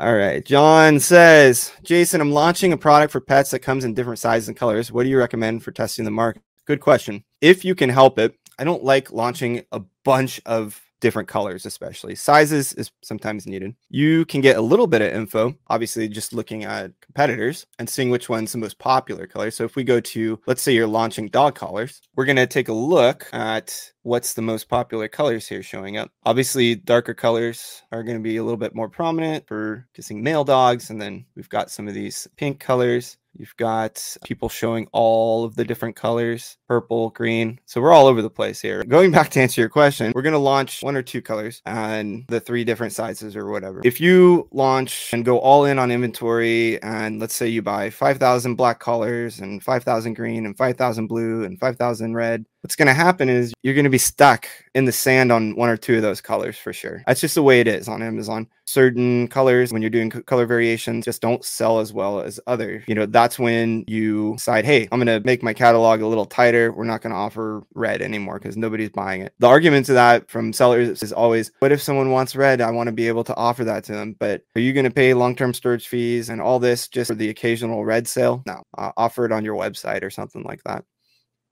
All right. John says, Jason, I'm launching a product for pets that comes in different sizes and colors. What do you recommend for testing the market? Good question. If you can help it, I don't like launching a bunch of different colors, especially sizes is sometimes needed. You can get a little bit of info, obviously, just looking at competitors and seeing which one's the most popular color. So if we go to, let's say you're launching dog collars, we're going to take a look at what's the most popular colors here showing up. Obviously, darker colors are going to be a little bit more prominent for kissing male dogs. And then we've got some of these pink colors. You've got people showing all of the different colors purple, green. So we're all over the place here. Going back to answer your question, we're going to launch one or two colors and the three different sizes or whatever. If you launch and go all in on inventory, and let's say you buy 5,000 black collars and 5,000 green and 5,000 blue and 5,000 red, what's going to happen is you're going to be stuck in the sand on one or two of those colors for sure. That's just the way it is on Amazon. Certain colors, when you're doing color variations, just don't sell as well as other. You know, that's when you decide, hey, I'm going to make my catalog a little tighter. We're not going to offer red anymore because nobody's buying it. The argument to that from sellers is always, what if someone wants red? I want to be able to offer that to them. But are you going to pay long term storage fees and all this just for the occasional red sale? No, uh, offer it on your website or something like that.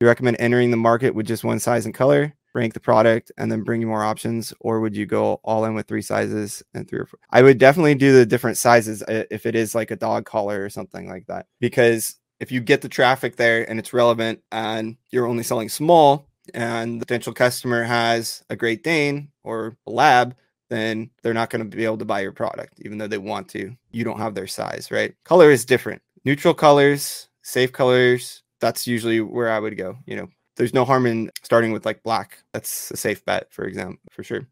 You recommend entering the market with just one size and color, rank the product, and then bring you more options, or would you go all in with three sizes and three or four? I would definitely do the different sizes uh, if it is like a dog collar or something like that, because if you get the traffic there and it's relevant, and you're only selling small, and the potential customer has a Great Dane or a Lab, then they're not going to be able to buy your product, even though they want to. You don't have their size, right? Color is different. Neutral colors, safe colors, that's usually where I would go. You know, there's no harm in starting with like black. That's a safe bet, for example, for sure.